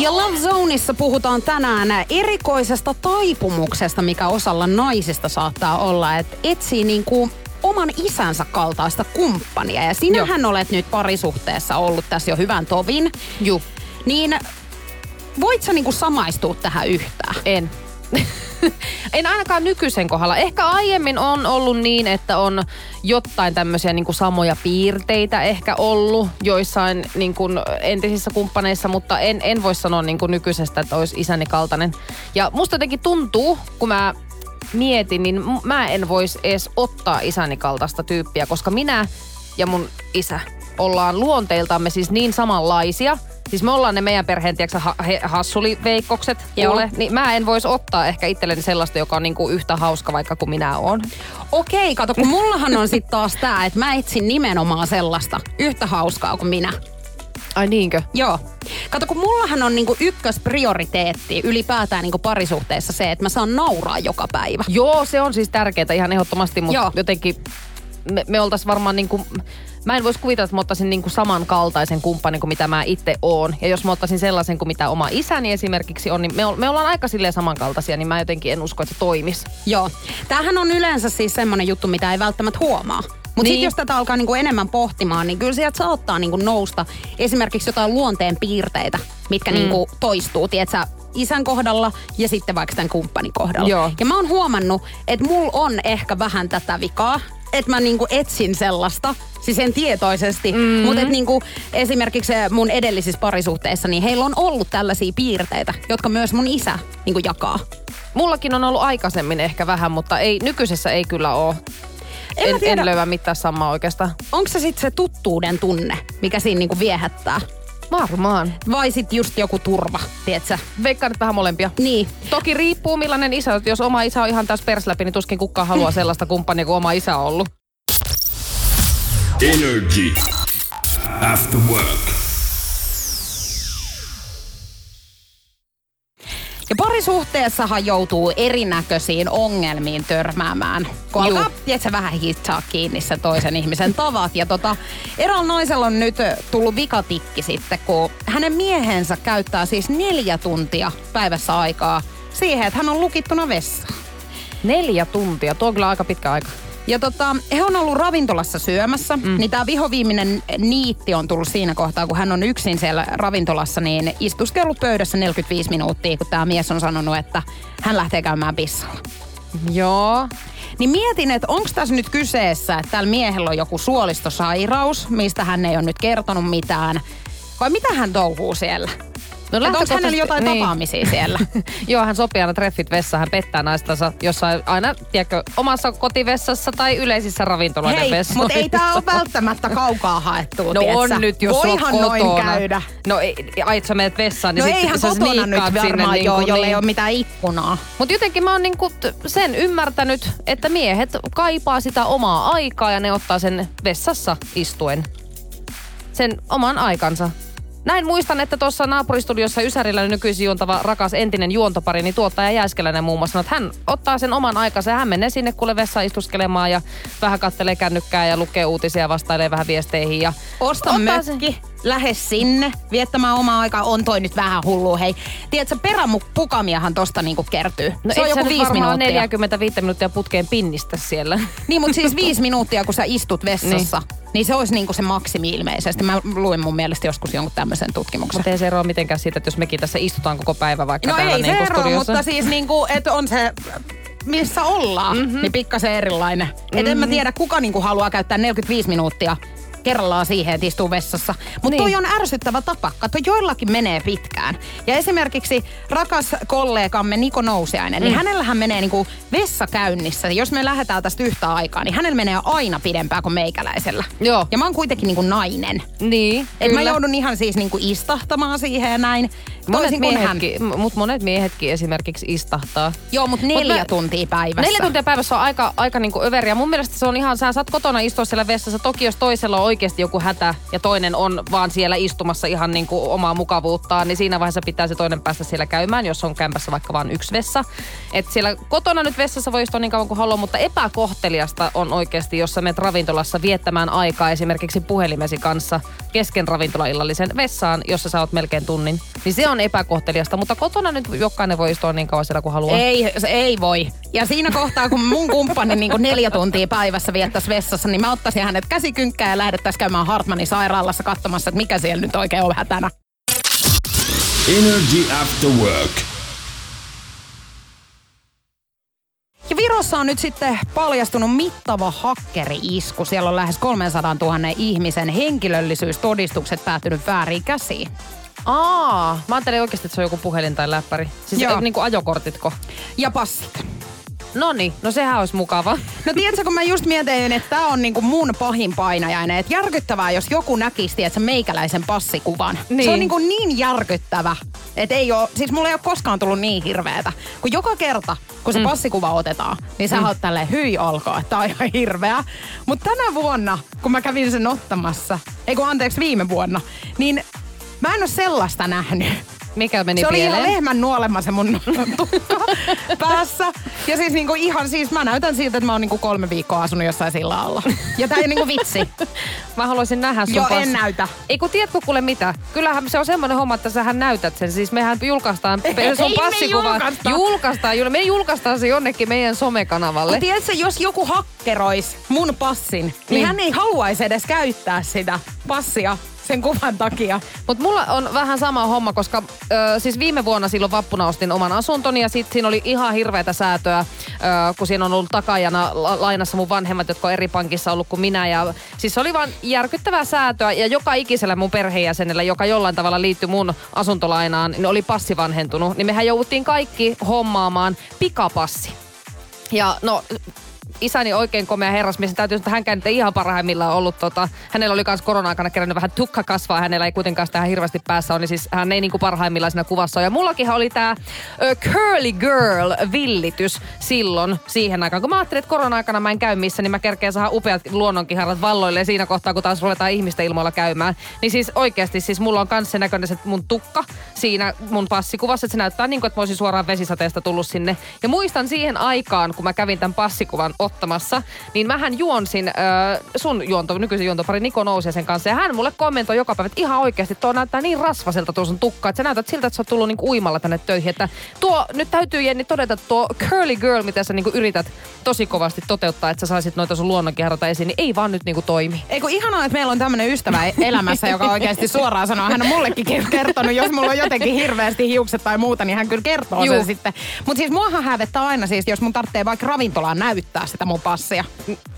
Ja Love Zoneissa puhutaan tänään erikoisesta taipumuksesta, mikä osalla naisista saattaa olla, että etsii niinku oman isänsä kaltaista kumppania. Ja sinähän olet nyt parisuhteessa ollut tässä jo hyvän tovin. Juu. Niin voit sä niinku samaistua tähän yhtään? En. en ainakaan nykyisen kohdalla. Ehkä aiemmin on ollut niin, että on jotain tämmöisiä niin kuin samoja piirteitä ehkä ollut joissain niin kuin entisissä kumppaneissa, mutta en, en voi sanoa niin kuin nykyisestä, että olisi isäni kaltainen. Ja musta jotenkin tuntuu, kun mä mietin, niin mä en voisi edes ottaa isäni kaltaista tyyppiä, koska minä ja mun isä ollaan luonteiltamme siis niin samanlaisia. Siis me ollaan ne meidän perheen, tiedätkö, ha- he- hassuliveikkokset, ole, niin mä en voisi ottaa ehkä itselleni sellaista, joka on niinku yhtä hauska vaikka kuin minä oon. Okei, kato, kun mullahan on sitten taas tää, että mä etsin nimenomaan sellaista yhtä hauskaa kuin minä. Ai niinkö? Joo. Kato, kun mullahan on niinku ykkösprioriteetti ylipäätään niinku parisuhteessa se, että mä saan nauraa joka päivä. Joo, se on siis tärkeää ihan ehdottomasti, mutta jotenkin me, me oltais varmaan niinku, mä en voisi kuvitella, että mä ottaisin niinku samankaltaisen kumppanin kuin mitä mä itse oon. Ja jos mä ottaisin sellaisen kuin mitä oma isäni esimerkiksi on, niin me, me ollaan aika silleen samankaltaisia, niin mä jotenkin en usko, että se toimisi. Joo. Tämähän on yleensä siis semmoinen juttu, mitä ei välttämättä huomaa. Mutta Niin. sitten jos tätä alkaa niinku enemmän pohtimaan, niin kyllä sieltä saattaa niinku nousta esimerkiksi jotain luonteen piirteitä, mitkä mm. niinku toistuu, tiedätkö, isän kohdalla ja sitten vaikka tämän kumppanin kohdalla. Joo. Ja mä oon huomannut, että mulla on ehkä vähän tätä vikaa, että mä niinku etsin sellaista, siis en tietoisesti, mm-hmm. mutta et niinku esimerkiksi mun edellisissä parisuhteissa, niin heillä on ollut tällaisia piirteitä, jotka myös mun isä niinku jakaa. Mullakin on ollut aikaisemmin ehkä vähän, mutta ei, nykyisessä ei kyllä ole. En En, tiedä. en löyä mitään samaa oikeastaan. onko se sitten se tuttuuden tunne, mikä siinä niinku viehättää? Varmaan. Vai sitten just joku turva, tietsä? Veikkaan nyt vähän molempia. Niin. Toki riippuu millainen isä. Jos oma isä on ihan täys persläpi, niin tuskin kukaan haluaa sellaista kumppania kuin oma isä on ollut. Energy. After work. Parisuhteessahan joutuu erinäköisiin ongelmiin törmäämään. Kun Juu. alkaa, tiedätkö, vähän hitsaa kiinni sen toisen ihmisen tavat. Ja tota, eräällä naisella on nyt tullut vikatikki sitten, kun hänen miehensä käyttää siis neljä tuntia päivässä aikaa siihen, että hän on lukittuna vessaan. Neljä tuntia. Tuo on kyllä aika pitkä aika. Ja tota, he on ollut ravintolassa syömässä, mm. niin tämä vihoviiminen niitti on tullut siinä kohtaa, kun hän on yksin siellä ravintolassa, niin istuskellut pöydässä 45 minuuttia, kun tämä mies on sanonut, että hän lähtee käymään pissalla. Joo. Niin mietin, että onko tässä nyt kyseessä, että tällä miehellä on joku suolistosairaus, mistä hän ei ole nyt kertonut mitään, vai mitä hän touhuu siellä? No onko hänellä jotain niin. tapaamisia siellä? Joo, hän sopii aina treffit vessaan. Hän pettää naistansa jossain aina, tiedätkö, omassa kotivessassa tai yleisissä ravintoloiden Hei, vessoissa. mutta ei tämä ole välttämättä kaukaa haettua, No tietsä. on nyt, jos Voihan noin kotona. käydä. No ei, ai, sä menet vessaan, niin No sit eihän sä kotona nyt varmaan sinne joo, niin jolle niin. ei ole mitään ikkunaa. Mutta jotenkin mä oon niinku sen ymmärtänyt, että miehet kaipaa sitä omaa aikaa ja ne ottaa sen vessassa istuen. Sen oman aikansa. Näin muistan, että tuossa naapuristudiossa Ysärillä nykyisin juontava rakas entinen juontopari, niin tuottaja Jääskeläinen muun muassa sanoi, että hän ottaa sen oman aikansa ja hän menee sinne kuule vessaan istuskelemaan ja vähän kattelee kännykkää ja lukee uutisia ja vastailee vähän viesteihin. Ja Osta ottaa sen- mökki, lähde sinne viettämään omaa aikaa. On toi nyt vähän hullu, hei. Tiedätkö, peräpukamiahan tosta niinku kertyy. No se on joku viisi minuuttia. 45 minuuttia putkeen pinnistä siellä. Niin, mutta siis viisi minuuttia, kun sä istut vessassa, niin, niin se olisi niinku se maksimi ilmeisesti. Mä luin mun mielestä joskus jonkun tämmöisen tutkimuksen. Mutta ei se eroa mitenkään siitä, että jos mekin tässä istutaan koko päivä vaikka No täällä ei se niin ero, studiossa. mutta siis niinku, että on se missä ollaan, mm-hmm. niin pikkasen erilainen. Mm-hmm. Et en mä tiedä, kuka niinku haluaa käyttää 45 minuuttia kerrallaan siihen, että istuu vessassa. Mutta Niin. toi on ärsyttävä tapa. Kato, joillakin menee pitkään. Ja esimerkiksi rakas kollegamme Niko Nousiainen, mm. niin hänellähän menee niinku vessakäynnissä. Jos me lähdetään tästä yhtä aikaa, niin hänellä menee aina pidempään kuin meikäläisellä. Joo. Ja mä oon kuitenkin niinku nainen. Niin, Et mä kyllä. joudun ihan siis niinku istahtamaan siihen ja näin. Monet miehetkin, mut monet miehetkin esimerkiksi istahtaa. Joo, mutta neljä mä- tuntia päivässä. Neljä tuntia päivässä on aika, aika niinku överiä. Mun mielestä se on ihan, sä saat kotona istua siellä vessassa. Toki jos toisella on oikeasti joku hätä ja toinen on vaan siellä istumassa ihan niinku omaa mukavuuttaan, niin siinä vaiheessa pitää se toinen päästä siellä käymään, jos on kämpässä vaikka vain yksi vessa. Et siellä kotona nyt vessassa voi istua niin kauan kuin haluaa, mutta epäkohteliasta on oikeasti, jos sä menet ravintolassa viettämään aikaa esimerkiksi puhelimesi kanssa kesken ravintolaillallisen vessaan, jossa sä oot melkein tunnin. Niin se on epäkohteliasta, mutta kotona nyt jokainen voi istua niin kauan siellä kuin haluaa. Ei, se ei voi. Ja siinä kohtaa, kun mun kumppani niin neljä tuntia päivässä viettäisi vessassa, niin mä ottaisin hänet käsikynkkään ja lähdettäisiin käymään Hartmanin sairaalassa katsomassa, että mikä siellä nyt oikein on hätänä. Energy After Work. Virossa on nyt sitten paljastunut mittava hakkeri-isku. Siellä on lähes 300 000 ihmisen henkilöllisyystodistukset päätynyt väärin käsiin. Aa, mä ajattelin oikeasti, että se on joku puhelin tai läppäri. Siis Joo. Niin kuin ajokortitko? Ja passit. No niin, no sehän olisi mukava. No tiedätkö, kun mä just mietin, että tää on niinku mun pahin painajainen. Että järkyttävää, jos joku näkisi, että meikäläisen passikuvan. Niin. Se on niinku niin järkyttävä, että ei oo, siis mulla ei ole koskaan tullut niin hirveetä. Kun joka kerta, kun se mm. passikuva otetaan, niin sä mm. oot tälleen hyi olkoon, että tää on ihan hirveä. Mutta tänä vuonna, kun mä kävin sen ottamassa, ei kun anteeksi viime vuonna, niin mä en ole sellaista nähnyt. Mikä meni se oli pieleen? ihan lehmän nuolema se mun tukka päässä. Ja siis niinku ihan siis, mä näytän siltä, että mä oon niinku kolme viikkoa asunut jossain sillä alla. Ja tää ei niinku vitsi. Mä haluaisin nähdä sun Joo, en näytä. Ei kun tiedätkö kuule mitä? Kyllähän se on semmoinen homma, että sähän näytät sen. Siis mehän julkaistaan Ei sun me passikuva. julkaista. Julkaistaan, jul- me julkaistaan se jonnekin meidän somekanavalle. Kun tiedätkö, jos joku hakkerois mun passin, niin, Niin. hän ei haluaisi edes käyttää sitä passia sen kuvan takia. Mutta mulla on vähän sama homma, koska ö, siis viime vuonna silloin vappuna ostin oman asuntoni ja sit siinä oli ihan hirveätä säätöä, ö, kun siinä on ollut takajana la- lainassa mun vanhemmat, jotka on eri pankissa ollut kuin minä. Ja, siis se oli vaan järkyttävää säätöä ja joka ikisellä mun perheenjäsenellä, joka jollain tavalla liittyi mun asuntolainaan, niin oli passi vanhentunut. Niin mehän jouduttiin kaikki hommaamaan pikapassi. Ja no, isäni oikein komea herrasmies. Täytyy sanoa, että hänkään ei ihan parhaimmillaan ollut. Tota, hänellä oli myös korona-aikana kerännyt vähän tukka kasvaa. Hänellä ei kuitenkaan sitä hirveästi päässä ole, niin siis hän ei niinku parhaimmillaan siinä kuvassa ole. Ja mullakin oli tämä curly girl villitys silloin siihen aikaan. Kun mä ajattelin, että korona-aikana mä en käy missä, niin mä kerkeen saada upeat luonnonkiharat valloille siinä kohtaa, kun taas ruvetaan ihmisten ilmoilla käymään. Niin siis oikeasti, siis mulla on se näköinen se mun tukka siinä mun passikuvassa, että se näyttää niin kuin, että mä olisin suoraan vesisateesta tullut sinne. Ja muistan siihen aikaan, kun mä kävin tämän passikuvan ottamassa, niin mähän juonsin äh, sun juonto, nykyisen juontopari Niko Nousiasen kanssa. Ja hän mulle kommentoi joka päivä, että ihan oikeasti tuo näyttää niin rasvaselta tuo sun tukka, että sä näytät siltä, että sä oot tullut niinku uimalla tänne töihin. Että tuo, nyt täytyy Jenni todeta, että tuo curly girl, mitä sä niinku yrität tosi kovasti toteuttaa, että sä saisit noita sun luonnonkiharata esiin, niin ei vaan nyt niinku toimi. Ei kun ihanaa, että meillä on tämmöinen ystävä e- elämässä, joka oikeasti suoraan sanoo. Hän on mullekin ke- kertonut, jos mulla on jotenkin hirveästi hiukset tai muuta, niin hän kyllä kertoo Juu. sen sitten. Mutta siis muahan hävettää aina siis, jos mun tarvitsee vaikka ravintolaan näyttää sitä mun passia.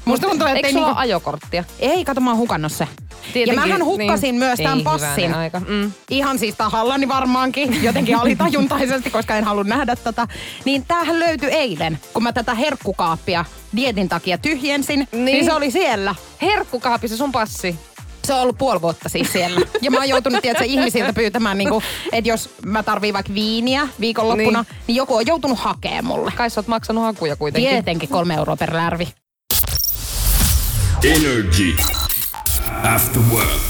Musta tuntuu, että Eikö ei, sulla niinku, ajokorttia? ei, kato mä oon hukannut se. Tietenkin, ja mähän hukkasin niin. myös tämän passin. hyvänen aika. Mm. Ihan siis tahallani varmaankin, jotenkin alitajuntaisesti, koska en halua nähdä tota. Niin tämähän löytyi eilen, kun mä tätä herkkukaappia dietin takia tyhjensin. Niin, Niin. niin se oli siellä. Herkkukaapissa sun passi. Se on ollut puoli vuotta siis siellä. Ja mä oon joutunut tiedätkö, ihmisiltä pyytämään, niin kuin, että jos mä tarviin vaikka viiniä viikonloppuna, niin. Niin. joku on joutunut hakemaan mulle. Kai sä oot maksanut hakuja kuitenkin. Tietenkin kolme euroa per lärvi. Energy. After work.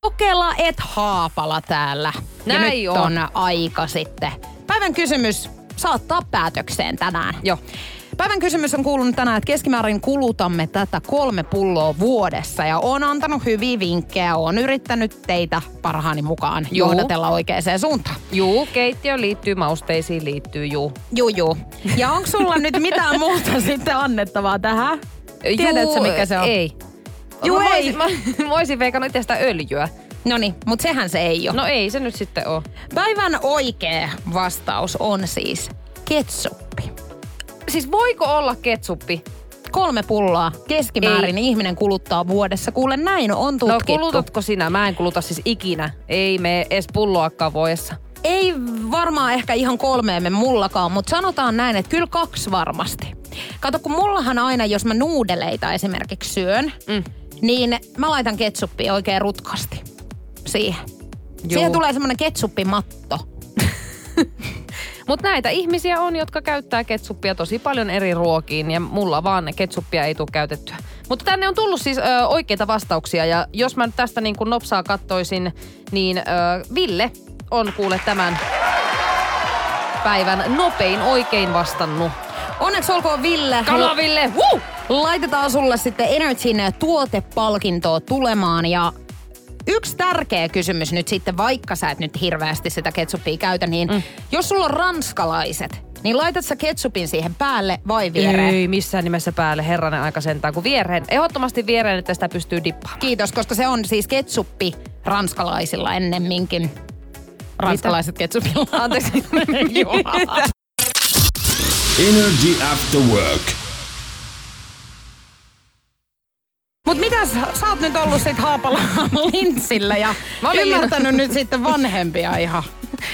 Kokela et haapala täällä. ja Näin nyt on. on aika sitten. Päivän kysymys saattaa päätökseen tänään. Joo. Päivän kysymys on kuulunut tänään, että keskimäärin kulutamme tätä kolme pulloa vuodessa ja on antanut hyviä vinkkejä. on yrittänyt teitä parhaani mukaan Juu. johdatella oikeaan suuntaan. Juu, keittiö liittyy, mausteisiin liittyy, juu. Juu, juu. Ja onko sulla nyt mitään muuta sitten annettavaa tähän? Tiedätkö, mikä se on? Ei. Juu, mä ei. Voisin, mä, voisin veikannut itse sitä öljyä. No niin, mutta sehän se ei ole. No ei se nyt sitten ole. Päivän oikea vastaus on siis ketsuppi. Siis voiko olla ketsuppi? Kolme pulloa keskimäärin Ei. ihminen kuluttaa vuodessa. Kuule, näin on tutkittu. No kulutatko sinä? Mä en kuluta siis ikinä. Ei me edes pulloakaan vuodessa. Ei varmaan ehkä ihan kolmeemme mullakaan, mutta sanotaan näin, että kyllä kaksi varmasti. Kato, kun mullahan aina, jos mä nuudeleita esimerkiksi syön, mm. niin mä laitan ketsuppia oikein rutkasti siihen. Juu. Siihen tulee semmoinen ketsuppimatto. Mutta näitä ihmisiä on, jotka käyttää ketsuppia tosi paljon eri ruokiin ja mulla vaan ketsuppia ei tule käytettyä. Mutta tänne on tullut siis ö, oikeita vastauksia ja jos mä nyt tästä niin kuin nopsaa kattoisin, niin ö, Ville on kuule tämän päivän nopein oikein vastannut. Onneksi olkoon Ville. Kala Ville! Woo! Laitetaan sulle sitten Energyn tuotepalkintoa tulemaan ja yksi tärkeä kysymys nyt sitten, vaikka sä et nyt hirveästi sitä ketsuppia käytä, niin mm. jos sulla on ranskalaiset, niin laitat sä ketsupin siihen päälle vai viereen? Ei missään nimessä päälle, herranen aika sentään, kun viereen. Ehdottomasti viereen, että sitä pystyy dippaamaan. Kiitos, koska se on siis ketsuppi ranskalaisilla ennemminkin ranskalaiset ketsupilla. Anteeksi. Energy After Work. Mut mitäs, sä oot nyt ollut sit Haapalan linssillä ja ymmärtänyt nyt sitten vanhempia ihan.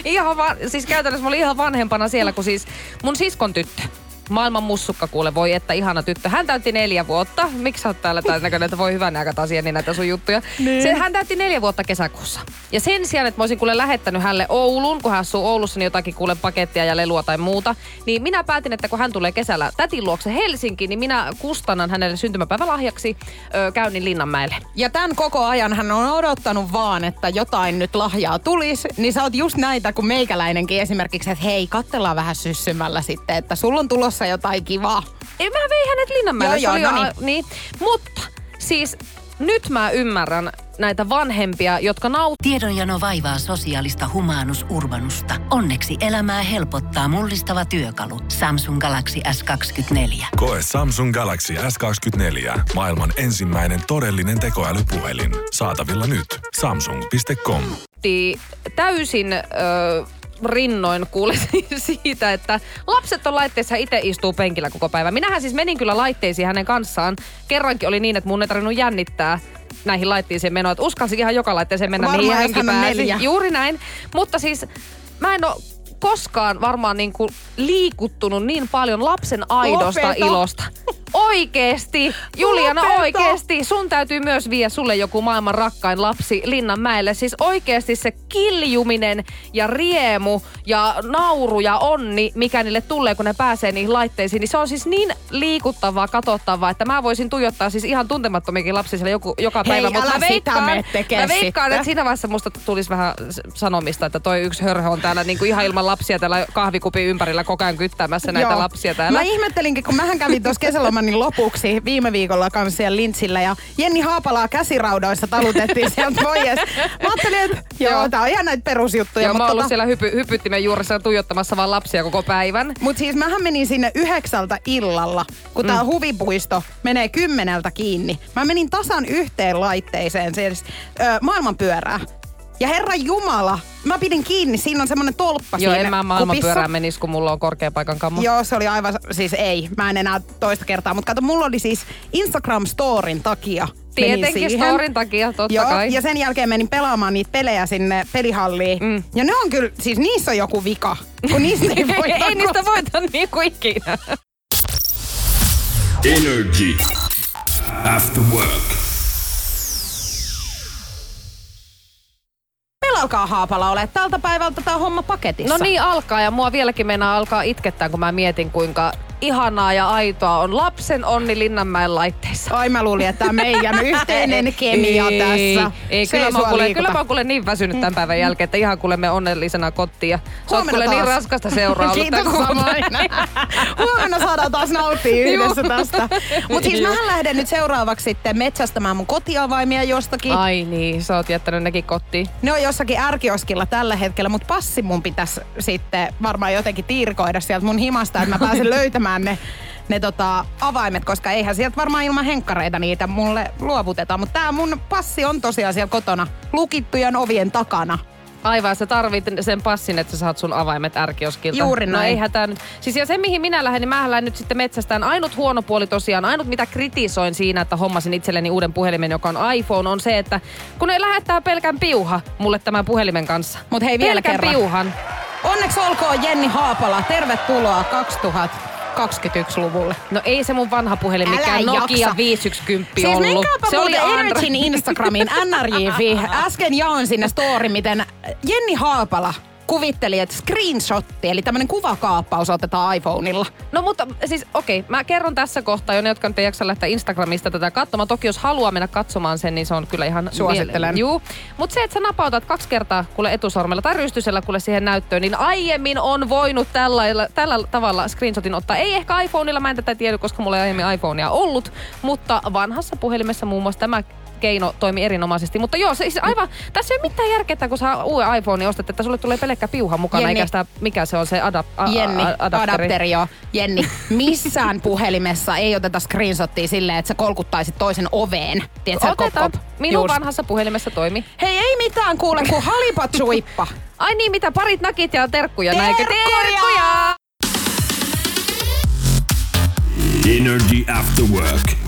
ihan va- siis käytännössä mä olin ihan vanhempana siellä, kun siis mun siskon tyttö. Maailman mussukka kuule, voi että ihana tyttö. Hän täytti neljä vuotta. Miksi sä oot täällä tämän näköinen, että voi hyvän aika taas niin näitä sun juttuja. Niin. Se, hän täytti neljä vuotta kesäkuussa. Ja sen sijaan, että mä olisin kuule lähettänyt hänelle Ouluun, kun hän asuu Oulussa, niin jotakin kuule pakettia ja lelua tai muuta. Niin minä päätin, että kun hän tulee kesällä tätin luokse Helsinkiin, niin minä kustannan hänelle syntymäpäivälahjaksi ö, käynnin Linnanmäelle. Ja tämän koko ajan hän on odottanut vaan, että jotain nyt lahjaa tulisi. Niin sä oot just näitä kuin meikäläinenkin esimerkiksi, että hei, katsellaan vähän syssymällä sitten, että sulla on tulossa jotain kivaa. Ei, mä vein hänet Linnanmäelle. Joo, joo, oli no a- niin. Mutta siis nyt mä ymmärrän näitä vanhempia, jotka nauttii Tiedonjano vaivaa sosiaalista humanus urbanusta. Onneksi elämää helpottaa mullistava työkalu. Samsung Galaxy S24. Koe Samsung Galaxy S24. Maailman ensimmäinen todellinen tekoälypuhelin. Saatavilla nyt. Samsung.com. täysin ö, rinnoin kuule siitä, että lapset on laitteessa itse istuu penkillä koko päivä. Minähän siis menin kyllä laitteisiin hänen kanssaan. Kerrankin oli niin, että mun ei tarvinnut jännittää näihin laitteisiin menoa. Uskalsin ihan joka laitteeseen mennä, Varmaan, mihin hänkin pääsi. neljä. Juuri näin. Mutta siis mä en ole koskaan varmaan niin kuin liikuttunut niin paljon lapsen aidosta Lopeta. ilosta. Oikeesti, Juliana Lopeta. oikeesti. Sun täytyy myös vie sulle joku maailman rakkain lapsi Linnanmäelle. Siis oikeesti se kiljuminen ja riemu ja nauru ja onni, mikä niille tulee, kun ne pääsee niihin laitteisiin, niin se on siis niin liikuttavaa, katsottavaa, että mä voisin tuijottaa siis ihan tuntemattomiakin lapsia siellä joku, joka Hei, päivä. Mutta mä veikkaan, mä veikkaan että siinä vaiheessa musta tulisi vähän sanomista, että toi yksi hörhö on täällä niin kuin ihan ilman lapsia täällä kahvikupin ympärillä koko ajan kyttäämässä näitä Joo. lapsia täällä. Mä ihmettelinkin, kun mähän kävin tuossa kesälomanin lopuksi viime viikolla kanssa siellä Lintsillä ja Jenni Haapalaa käsiraudoissa talutettiin sieltä pois. Mä ajattelin, että joo, Joo. tää on ihan näitä perusjuttuja. Joo, mä oon ollut tota- siellä hypy, hypyttimen juuressa tuijottamassa vaan lapsia koko päivän. Mut siis mähän menin sinne yhdeksältä illalla, kun tää huvipuisto menee kymmeneltä kiinni. Mä menin tasan yhteen laitteeseen, siis ö, maailmanpyörää. Ja herra Jumala, mä pidin kiinni, siinä on semmonen tolppa Joo, siinä en mä maailmanpyörään kupissa. menis, kun mulla on korkea paikan kammo. Joo, se oli aivan, siis ei, mä en enää toista kertaa. Mutta kato, mulla oli siis Instagram-storin takia. Tietenkin storin takia, totta Joo, kai. ja sen jälkeen menin pelaamaan niitä pelejä sinne pelihalliin. Mm. Ja ne on kyllä, siis niissä on joku vika, kun niistä ei voi ei niistä voita niin kuin ikinä. Energy After Work. Pelalkaa Haapala ole. Tältä päivältä on homma paketissa. No niin alkaa ja mua vieläkin meinaa alkaa itkettää, kun mä mietin kuinka ihanaa ja aitoa on lapsen onni Linnanmäen laitteissa. Ai mä luulin, että tämä meidän yhteinen kemia ei, tässä. Ei, Se kyllä, mä sua oon kuule, kyllä mä oon kuule niin väsynyt tämän päivän jälkeen, että ihan kuule me onnellisena kotiin. Ja sä oot kuule niin taas. raskasta seuraa ollut Kiitos samoin. Huomenna saadaan taas nauttia yhdessä tästä. Mutta siis mähän lähden nyt seuraavaksi sitten metsästämään mun kotiavaimia jostakin. Ai niin, sä oot jättänyt nekin kotiin. Ne on jossakin ärkioskilla tällä hetkellä, mutta passi mun pitäisi sitten varmaan jotenkin tiirkoida sieltä mun himasta, että mä pääsen löytämään ne, ne tota, avaimet, koska eihän sieltä varmaan ilman henkkareita niitä mulle luovuteta. Mutta tää mun passi on tosiaan siellä kotona lukittujen ovien takana. Aivan, sä tarvit sen passin, että sä saat sun avaimet ärkioskilta. Juuri No näin. eihän tää nyt. Siis ja se mihin minä lähden, niin mä lähden nyt sitten metsästään. Ainut huono puoli tosiaan, ainut mitä kritisoin siinä, että hommasin itselleni uuden puhelimen, joka on iPhone, on se, että kun ne lähettää pelkän piuha mulle tämän puhelimen kanssa. Mut hei, vielä pelkän kerran. piuhan. Onneksi olkoon Jenni Haapala. Tervetuloa 2021-luvulle. No ei se mun vanha puhelin, Älä mikään Nokia jaksa. 510 Siis ollut. se oli. Energyn Instagramin NRJ-fi. Äsken jaon sinne story, miten Jenni Haapala kuvitteli, että screenshotti, eli tämmönen kuvakaappaus otetaan iPhoneilla. No mutta siis okei, mä kerron tässä kohtaa jo ne, jotka nyt ei jaksa lähteä Instagramista tätä katsomaan. Toki jos haluaa mennä katsomaan sen, niin se on kyllä ihan... Suosittelen. Miele- Juu. Mutta se, että sä napautat kaksi kertaa kuule etusormella tai rystysellä kuule siihen näyttöön, niin aiemmin on voinut tällä, tällä tavalla screenshotin ottaa. Ei ehkä iPhoneilla, mä en tätä tiedä, koska mulla ei aiemmin iPhonea ollut, mutta vanhassa puhelimessa muun muassa tämä keino toimi erinomaisesti. Mutta joo, siis aivan, tässä ei ole mitään järkeä, kun saa uuden iPhone ostat, että sulle tulee pelkkä piuha mukana, Jenni. eikä sitä, mikä se on se adap, a, Jenni, a, adapteri. adapteri joo. Jenni, missään puhelimessa ei oteta screenshottia silleen, että sä kolkuttaisit toisen oveen. Tiedätkö, kop, Otetaan. kop. Minun Just. vanhassa puhelimessa toimi. Hei, ei mitään kuule, kun halipatsuippa. Ai niin, mitä parit nakit ja terkkuja, näinkö? Terkkuja! Terkkuja! Energy After Work.